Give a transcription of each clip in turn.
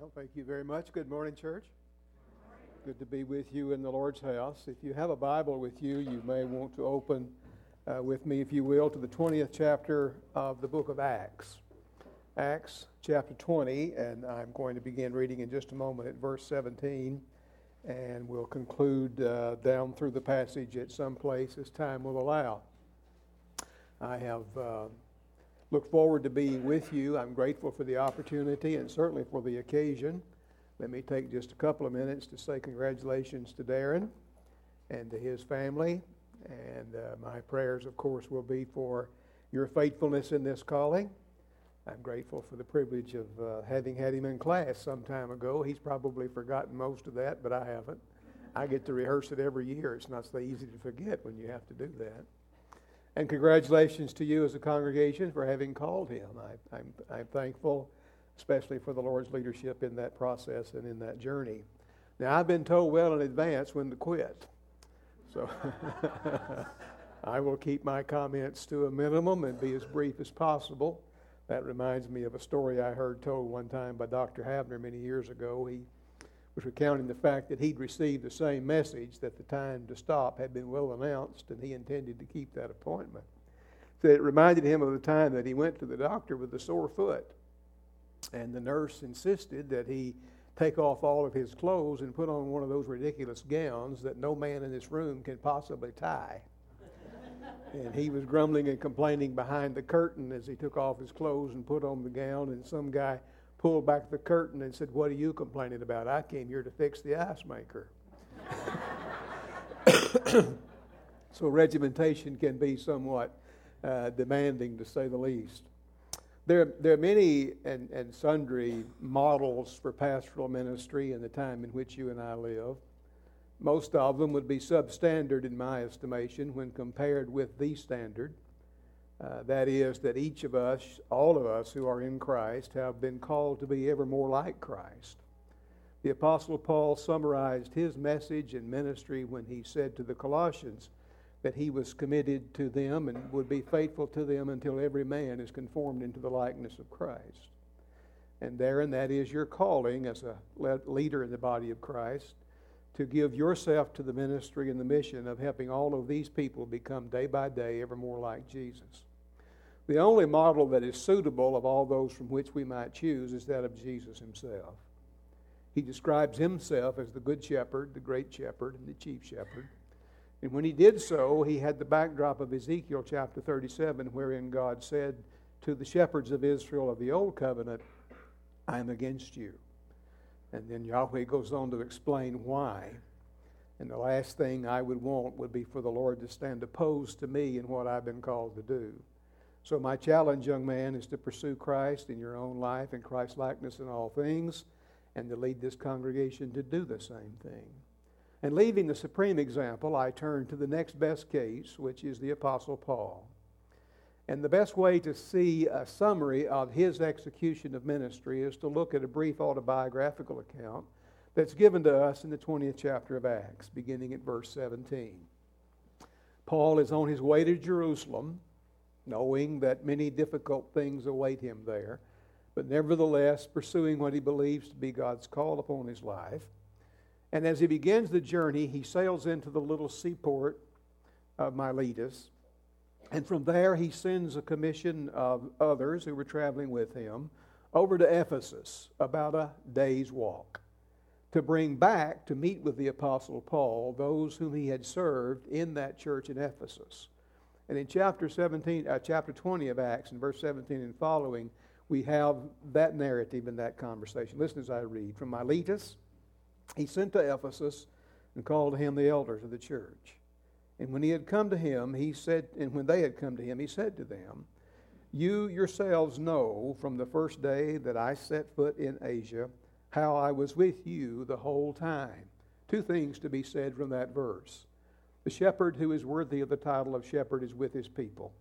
Well, thank you very much. Good morning, church. Good to be with you in the Lord's house. If you have a Bible with you, you may want to open uh, with me, if you will, to the 20th chapter of the book of Acts. Acts chapter 20, and I'm going to begin reading in just a moment at verse 17, and we'll conclude uh, down through the passage at some place as time will allow. I have. Uh, look forward to being with you. I'm grateful for the opportunity and certainly for the occasion. Let me take just a couple of minutes to say congratulations to Darren and to his family. And uh, my prayers, of course, will be for your faithfulness in this calling. I'm grateful for the privilege of uh, having had him in class some time ago. He's probably forgotten most of that, but I haven't. I get to rehearse it every year. It's not so easy to forget when you have to do that. And congratulations to you as a congregation for having called him. I, am I'm, I'm thankful, especially for the Lord's leadership in that process and in that journey. Now, I've been told well in advance when to quit. So I will keep my comments to a minimum and be as brief as possible. That reminds me of a story I heard told one time by Dr. Havner many years ago. He was recounting the fact that he'd received the same message that the time to stop had been well announced and he intended to keep that appointment. So it reminded him of the time that he went to the doctor with a sore foot. And the nurse insisted that he take off all of his clothes and put on one of those ridiculous gowns that no man in this room can possibly tie. and he was grumbling and complaining behind the curtain as he took off his clothes and put on the gown, and some guy pulled back the curtain and said, What are you complaining about? I came here to fix the ice maker. so regimentation can be somewhat uh, demanding, to say the least. There, there are many and, and sundry models for pastoral ministry in the time in which you and I live. Most of them would be substandard in my estimation when compared with the standard. Uh, that is, that each of us, all of us who are in Christ, have been called to be ever more like Christ. The Apostle Paul summarized his message and ministry when he said to the Colossians that he was committed to them and would be faithful to them until every man is conformed into the likeness of Christ. And therein, that is your calling as a leader in the body of Christ to give yourself to the ministry and the mission of helping all of these people become day by day ever more like Jesus. The only model that is suitable of all those from which we might choose is that of Jesus himself. He describes himself as the good shepherd, the great shepherd, and the chief shepherd. And when he did so, he had the backdrop of Ezekiel chapter 37, wherein God said to the shepherds of Israel of the Old Covenant, I am against you. And then Yahweh goes on to explain why. And the last thing I would want would be for the Lord to stand opposed to me in what I've been called to do. So, my challenge, young man, is to pursue Christ in your own life and Christ likeness in all things, and to lead this congregation to do the same thing. And leaving the supreme example, I turn to the next best case, which is the Apostle Paul. And the best way to see a summary of his execution of ministry is to look at a brief autobiographical account that's given to us in the 20th chapter of Acts, beginning at verse 17. Paul is on his way to Jerusalem knowing that many difficult things await him there, but nevertheless pursuing what he believes to be God's call upon his life. And as he begins the journey, he sails into the little seaport of Miletus. And from there, he sends a commission of others who were traveling with him over to Ephesus, about a day's walk, to bring back to meet with the Apostle Paul those whom he had served in that church in Ephesus. And in chapter 17, uh, chapter 20 of Acts, in verse 17 and following, we have that narrative in that conversation. Listen as I read. From Miletus, he sent to Ephesus and called him the elders of the church. And when he had come to him, he said, and when they had come to him, he said to them, You yourselves know from the first day that I set foot in Asia how I was with you the whole time. Two things to be said from that verse. The shepherd who is worthy of the title of shepherd is with his people.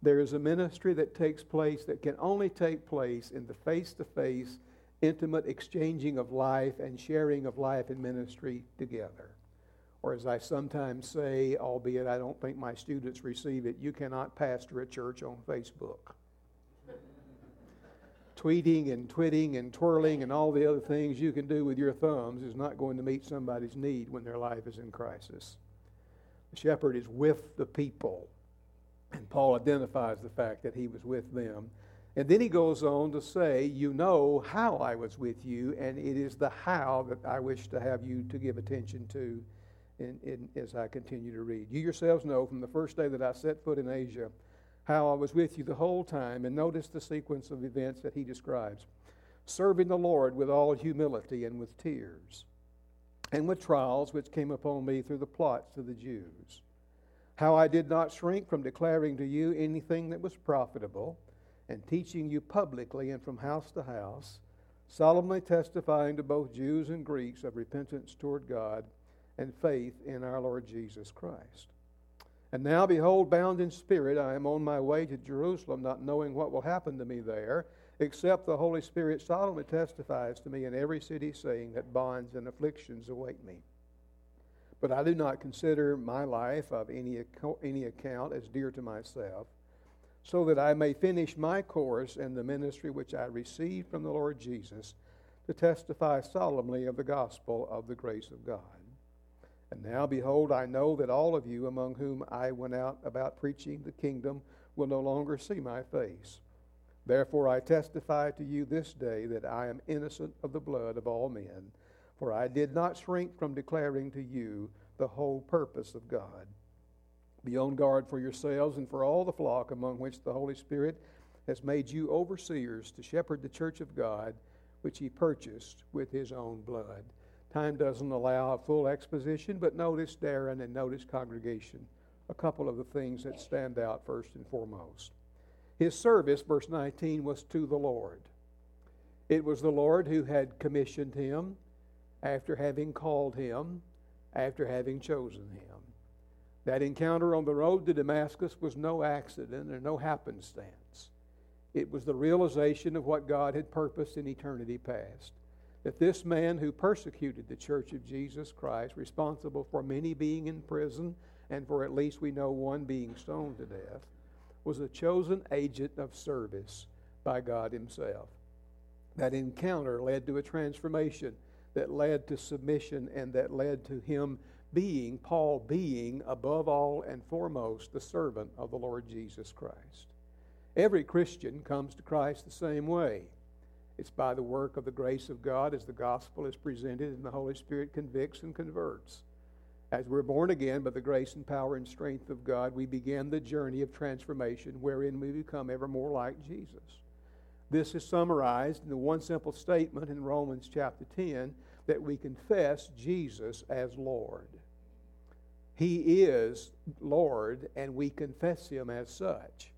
There is a ministry that takes place that can only take place in the face to face, intimate exchanging of life and sharing of life and ministry together. Or, as I sometimes say, albeit I don't think my students receive it, you cannot pastor a church on Facebook. tweeting and twitting and twirling and all the other things you can do with your thumbs is not going to meet somebody's need when their life is in crisis. The shepherd is with the people. And Paul identifies the fact that he was with them. And then he goes on to say, You know how I was with you, and it is the how that I wish to have you to give attention to in, in, as I continue to read. You yourselves know from the first day that I set foot in Asia how I was with you the whole time, and notice the sequence of events that he describes serving the Lord with all humility and with tears, and with trials which came upon me through the plots of the Jews. How I did not shrink from declaring to you anything that was profitable, and teaching you publicly and from house to house, solemnly testifying to both Jews and Greeks of repentance toward God and faith in our Lord Jesus Christ. And now, behold, bound in spirit, I am on my way to Jerusalem, not knowing what will happen to me there, except the Holy Spirit solemnly testifies to me in every city, saying that bonds and afflictions await me. But I do not consider my life of any, any account as dear to myself, so that I may finish my course in the ministry which I received from the Lord Jesus to testify solemnly of the gospel of the grace of God. And now, behold, I know that all of you among whom I went out about preaching the kingdom will no longer see my face. Therefore, I testify to you this day that I am innocent of the blood of all men, for I did not shrink from declaring to you the whole purpose of God. Be on guard for yourselves and for all the flock among which the Holy Spirit has made you overseers to shepherd the church of God, which he purchased with his own blood. Time doesn't allow a full exposition, but notice Darren and notice congregation. A couple of the things that stand out first and foremost. His service, verse 19, was to the Lord. It was the Lord who had commissioned him after having called him, after having chosen him. That encounter on the road to Damascus was no accident or no happenstance. It was the realization of what God had purposed in eternity past that this man who persecuted the church of Jesus Christ, responsible for many being in prison and for at least we know one being stoned to death, was a chosen agent of service by God Himself. That encounter led to a transformation that led to submission and that led to him being, Paul being, above all and foremost, the servant of the Lord Jesus Christ. Every Christian comes to Christ the same way. It's by the work of the grace of God as the gospel is presented and the Holy Spirit convicts and converts. As we're born again by the grace and power and strength of God, we begin the journey of transformation wherein we become ever more like Jesus. This is summarized in the one simple statement in Romans chapter 10 that we confess Jesus as Lord. He is Lord, and we confess Him as such.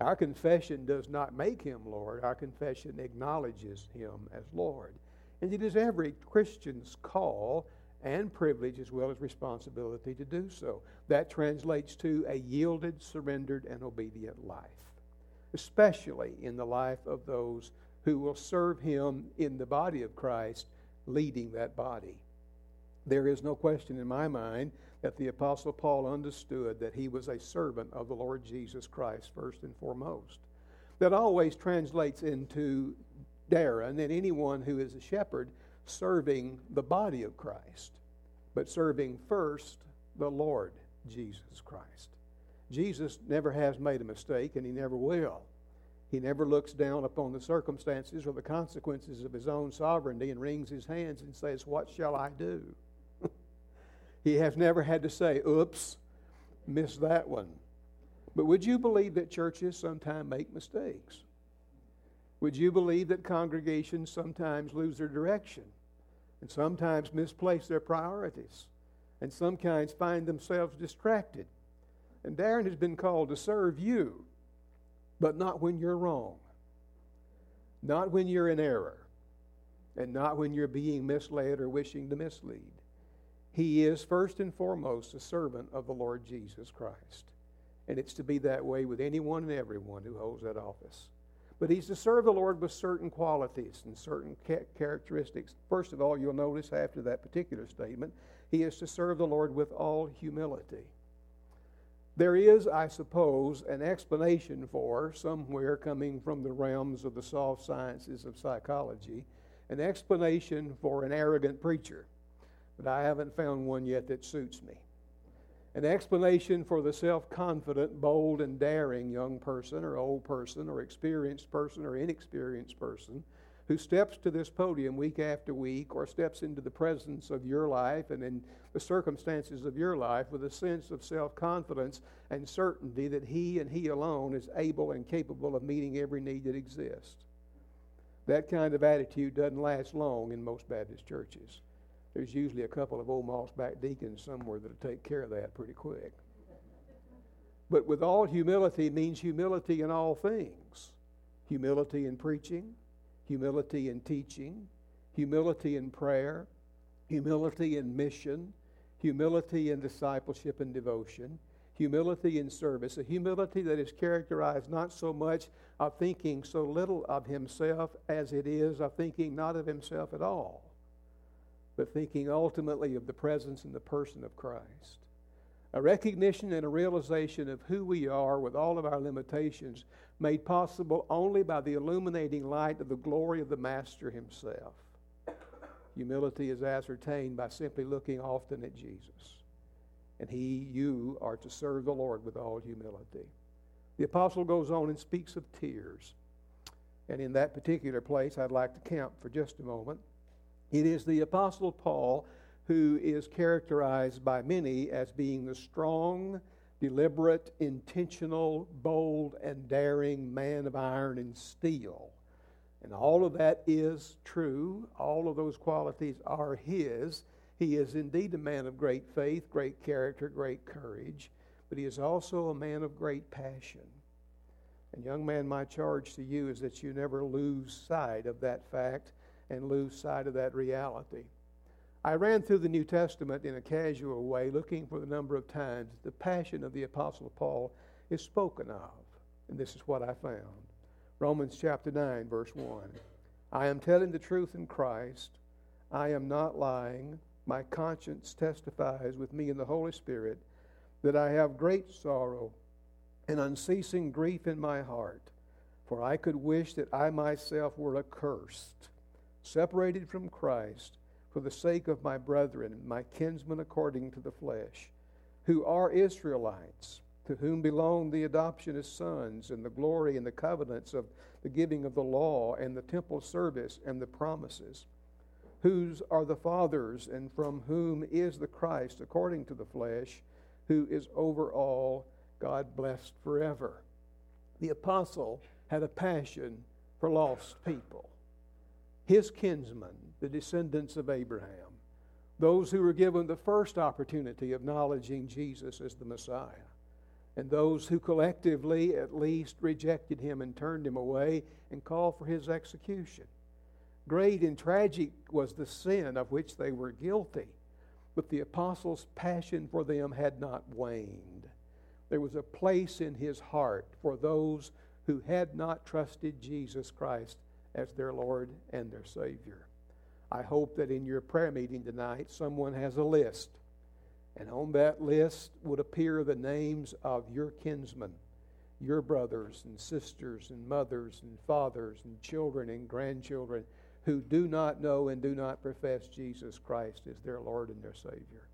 Our confession does not make him Lord, our confession acknowledges him as Lord. And it is every Christian's call and privilege as well as responsibility to do so. That translates to a yielded, surrendered, and obedient life, especially in the life of those who will serve him in the body of Christ, leading that body. There is no question in my mind that the Apostle Paul understood that he was a servant of the Lord Jesus Christ first and foremost. That always translates into Darren and then anyone who is a shepherd serving the body of Christ, but serving first the Lord Jesus Christ. Jesus never has made a mistake, and he never will. He never looks down upon the circumstances or the consequences of his own sovereignty and wrings his hands and says, What shall I do? He has never had to say, oops, missed that one. But would you believe that churches sometimes make mistakes? Would you believe that congregations sometimes lose their direction and sometimes misplace their priorities and sometimes find themselves distracted? And Darren has been called to serve you, but not when you're wrong, not when you're in error, and not when you're being misled or wishing to mislead. He is first and foremost a servant of the Lord Jesus Christ. And it's to be that way with anyone and everyone who holds that office. But he's to serve the Lord with certain qualities and certain characteristics. First of all, you'll notice after that particular statement, he is to serve the Lord with all humility. There is, I suppose, an explanation for, somewhere coming from the realms of the soft sciences of psychology, an explanation for an arrogant preacher. But I haven't found one yet that suits me. An explanation for the self confident, bold, and daring young person, or old person, or experienced person, or inexperienced person who steps to this podium week after week or steps into the presence of your life and in the circumstances of your life with a sense of self confidence and certainty that he and he alone is able and capable of meeting every need that exists. That kind of attitude doesn't last long in most Baptist churches. There's usually a couple of old moss back deacons somewhere that'll take care of that pretty quick. But with all humility means humility in all things humility in preaching, humility in teaching, humility in prayer, humility in mission, humility in discipleship and devotion, humility in service, a humility that is characterized not so much of thinking so little of himself as it is of thinking not of himself at all, but thinking ultimately of the presence and the person of Christ. A recognition and a realization of who we are with all of our limitations, made possible only by the illuminating light of the glory of the Master himself. Humility is ascertained by simply looking often at Jesus. And he, you, are to serve the Lord with all humility. The apostle goes on and speaks of tears. And in that particular place, I'd like to camp for just a moment. It is the apostle Paul who is characterized by many as being the strong, deliberate, intentional, bold, and daring man of iron and steel. And all of that is true. All of those qualities are his. He is indeed a man of great faith, great character, great courage, but he is also a man of great passion. And, young man, my charge to you is that you never lose sight of that fact and lose sight of that reality. I ran through the New Testament in a casual way, looking for the number of times the passion of the Apostle Paul is spoken of. And this is what I found Romans chapter 9, verse 1. I am telling the truth in Christ. I am not lying. My conscience testifies with me in the Holy Spirit that I have great sorrow and unceasing grief in my heart. For I could wish that I myself were accursed, separated from Christ for the sake of my brethren, my kinsmen according to the flesh, who are Israelites, to whom belong the adoption as sons, and the glory and the covenants of the giving of the law, and the temple service, and the promises, whose are the fathers, and from whom is the Christ according to the flesh, who is over all, God blessed forever. The apostle had a passion for lost people his kinsmen, the descendants of Abraham, those who were given the first opportunity of acknowledging Jesus as the Messiah, and those who collectively at least rejected him and turned him away and called for his execution. Great and tragic was the sin of which they were guilty, but the apostles' passion for them had not waned. There was a place in his heart for those who had not trusted Jesus Christ as their Lord and their Savior. I hope that in your prayer meeting tonight, someone has a list. And on that list would appear the names of your kinsmen, your brothers and sisters and mothers and fathers and children and grandchildren who do not know and do not profess Jesus Christ as their Lord and their Savior.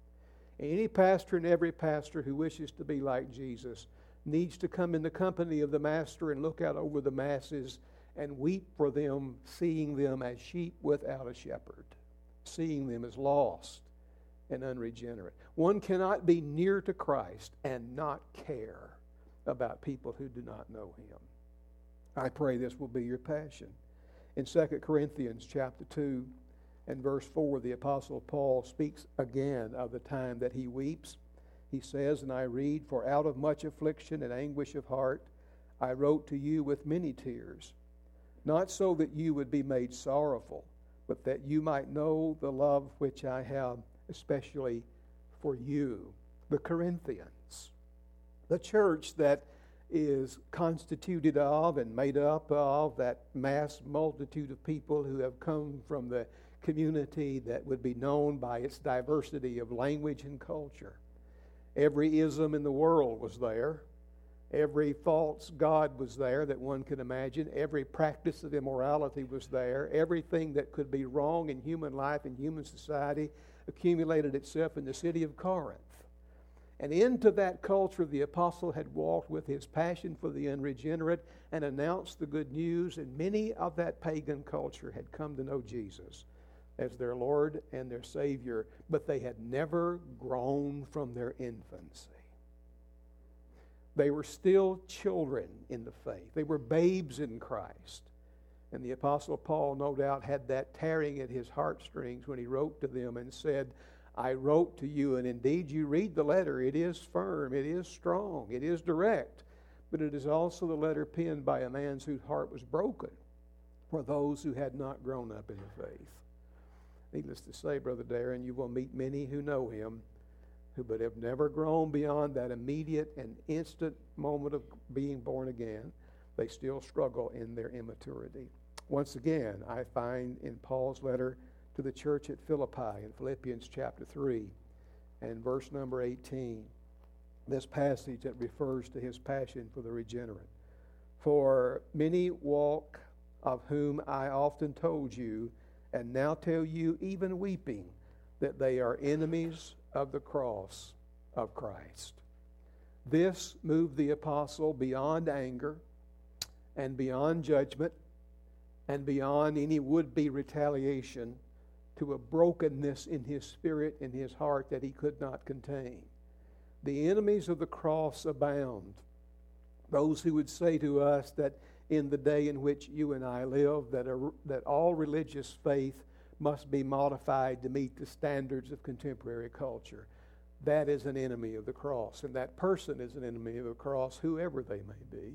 Any pastor and every pastor who wishes to be like Jesus needs to come in the company of the Master and look out over the masses and weep for them, seeing them as sheep without a shepherd, seeing them as lost and unregenerate. One cannot be near to Christ and not care about people who do not know him. I pray this will be your passion. In 2 Corinthians chapter 2 and verse 4, the apostle Paul speaks again of the time that he weeps. He says, and I read, For out of much affliction and anguish of heart I wrote to you with many tears not so that you would be made sorrowful, but that you might know the love which I have, especially for you, the Corinthians, the church that is constituted of and made up of that mass multitude of people who have come from the community that would be known by its diversity of language and culture. Every ism in the world was there. Every false god was there that one could imagine. Every practice of immorality was there. Everything that could be wrong in human life and human society accumulated itself in the city of Corinth. And into that culture, the apostle had walked with his passion for the unregenerate and announced the good news, and many of that pagan culture had come to know Jesus as their Lord and their Savior, but they had never grown from their infancy. They were still children in the faith, they were babes in Christ. And the Apostle Paul, no doubt, had that tearing at his heartstrings when he wrote to them and said, I wrote to you, and indeed you read the letter. It is firm, it is strong, it is direct, but it is also the letter penned by a man whose heart was broken for those who had not grown up in the faith. Needless to say, Brother Darren, you will meet many who know him, who but have never grown beyond that immediate and instant moment of being born again. They still struggle in their immaturity. Once again, I find in Paul's letter to the church at Philippi in Philippians chapter 3 and verse number 18, this passage that refers to his passion for the regenerate. For many walk, of whom I often told you, and now tell you, even weeping, that they are enemies of the cross of Christ. This moved the apostle beyond anger and beyond judgment and beyond any would be retaliation to a brokenness in his spirit and his heart that he could not contain. The enemies of the cross abound. Those who would say to us that in the day in which you and I live that, a, that all religious faith must be modified to meet the standards of contemporary culture. That is an enemy of the cross, and that person is an enemy of the cross, whoever they may be.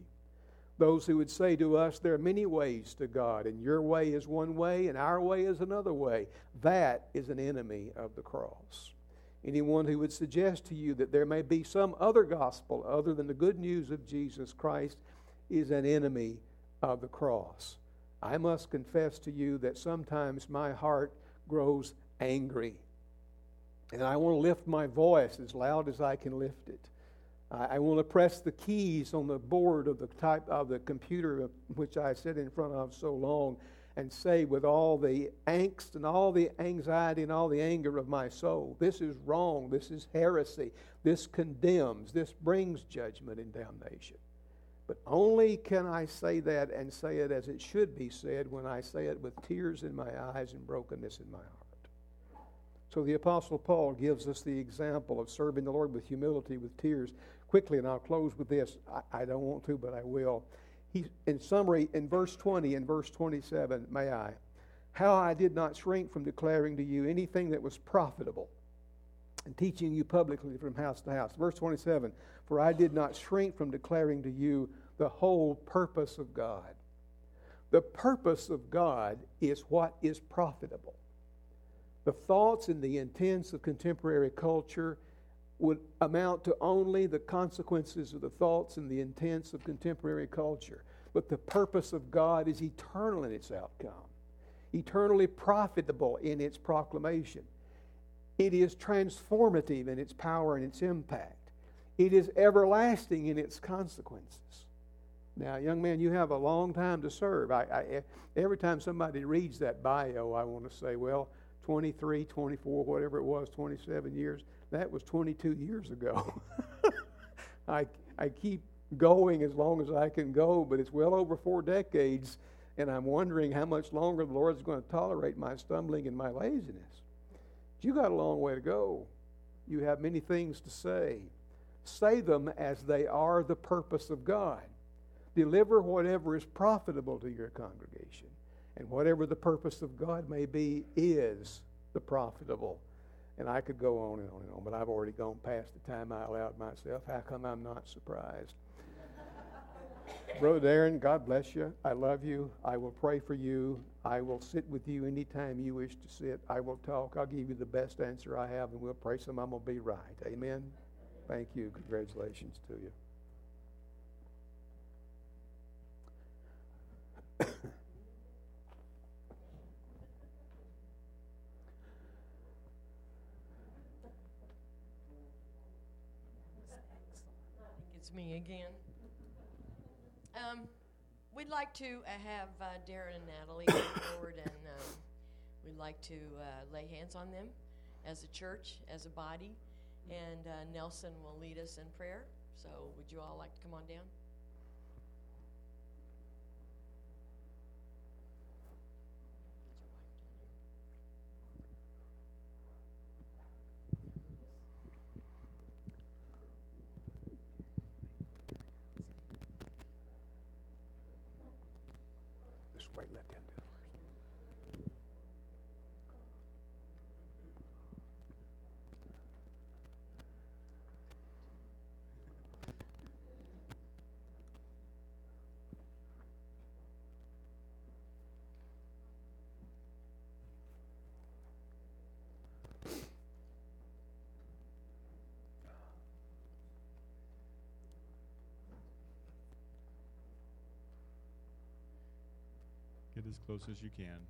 Those who would say to us, There are many ways to God, and your way is one way, and our way is another way. That is an enemy of the cross. Anyone who would suggest to you that there may be some other gospel other than the good news of Jesus Christ is an enemy of the cross. I must confess to you that sometimes my heart grows angry. And I want to lift my voice as loud as I can lift it. I, I want to press the keys on the board of the type of the computer which I sit in front of so long and say with all the angst and all the anxiety and all the anger of my soul, this is wrong, this is heresy, this condemns, this brings judgment and damnation. But only can I say that and say it as it should be said when I say it with tears in my eyes and brokenness in my heart. So the Apostle Paul gives us the example of serving the Lord with humility, with tears. Quickly, and I'll close with this. I, I don't want to, but I will. He, in summary, in verse 20 and verse 27, may I, how I did not shrink from declaring to you anything that was profitable and teaching you publicly from house to house. Verse 27 For I did not shrink from declaring to you the whole purpose of God. The purpose of God is what is profitable. The thoughts and the intents of contemporary culture would amount to only the consequences of the thoughts and the intents of contemporary culture. But the purpose of God is eternal in its outcome, eternally profitable in its proclamation. It is transformative in its power and its impact. It is everlasting in its consequences. Now, young man, you have a long time to serve. I, I, every time somebody reads that bio, I want to say, well, 23, 24, whatever it was, 27 years, that was 22 years ago. I, I keep going as long as I can go, but it's well over four decades, and I'm wondering how much longer the Lord is going to tolerate my stumbling and my laziness. You got a long way to go. You have many things to say. Say them as they are the purpose of God. Deliver whatever is profitable to your congregation. And whatever the purpose of God may be, is the profitable. And I could go on and on and on, but I've already gone past the time I allowed myself. How come I'm not surprised? Brother Darren, God bless you. I love you. I will pray for you. I will sit with you anytime you wish to sit. I will talk. I'll give you the best answer I have, and we'll pray some I'm going to be right. Amen. Thank you. Congratulations to you. me again. Um, we'd like to uh, have uh, Darren and Natalie come forward, and um, we'd like to uh, lay hands on them as a church, as a body, and uh, Nelson will lead us in prayer. So, would you all like to come on down? Just wait, let Get as close as you can.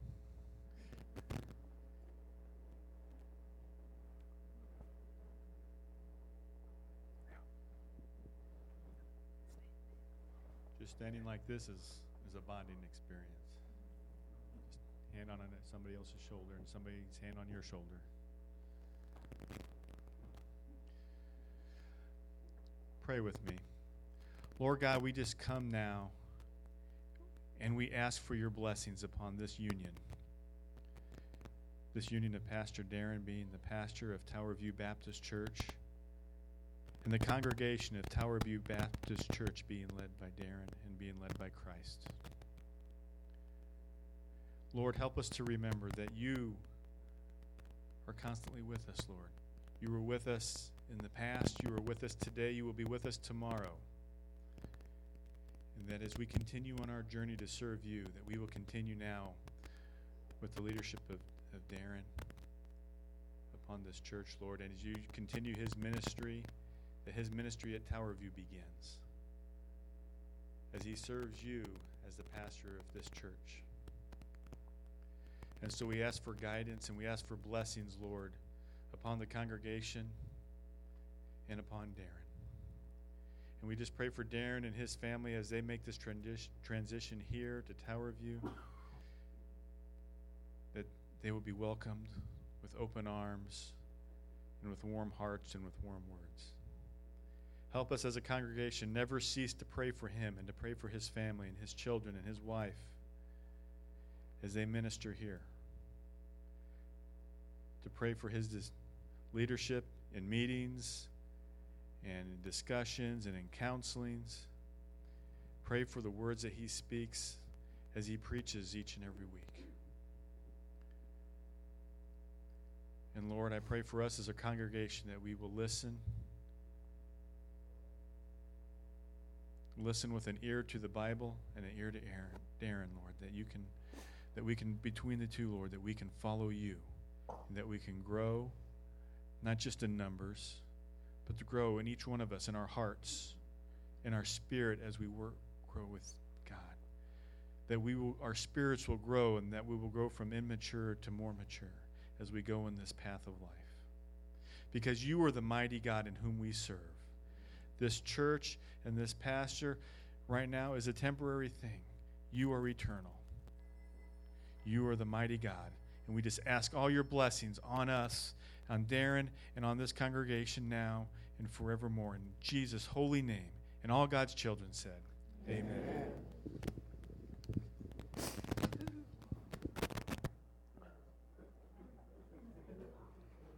Just standing like this is, is a bonding experience. Just hand on somebody else's shoulder and somebody's hand on your shoulder. Pray with me. Lord God, we just come now and we ask for your blessings upon this union. This union of Pastor Darren being the pastor of Tower View Baptist Church, and the congregation of Tower View Baptist Church being led by Darren and being led by Christ. Lord, help us to remember that you are constantly with us, Lord. You were with us in the past, you are with us today, you will be with us tomorrow. And that as we continue on our journey to serve you, that we will continue now with the leadership of, of Darren upon this church, Lord. And as you continue his ministry, that his ministry at Tower View begins. As he serves you as the pastor of this church. And so we ask for guidance and we ask for blessings, Lord, upon the congregation and upon Darren. And we just pray for Darren and his family as they make this transition, here to Tower View, that they will be welcomed with open arms and with warm hearts and with warm words. Help us as a congregation never cease to pray for him and to pray for his family and his children and his wife as they minister here. To pray for his leadership in meetings and in discussions and in counselings. Pray for the words that he speaks as he preaches each and every week. And Lord, I pray for us as a congregation that we will listen. Listen with an ear to the Bible and an ear to Aaron, Darren, Lord, that you can that we can between the two, Lord, that we can follow you, and that we can grow not just in numbers, but to grow in each one of us, in our hearts, in our spirit as we work, grow with God. That we will, our spirits will grow and that we will grow from immature to more mature as we go in this path of life. Because you are the mighty God in whom we serve. This church and this pastor right now is a temporary thing. You are eternal. You are the mighty God. And we just ask all your blessings on us, on Darren, and on this congregation now and forevermore. In Jesus' holy name. And all God's children said, Amen. Amen.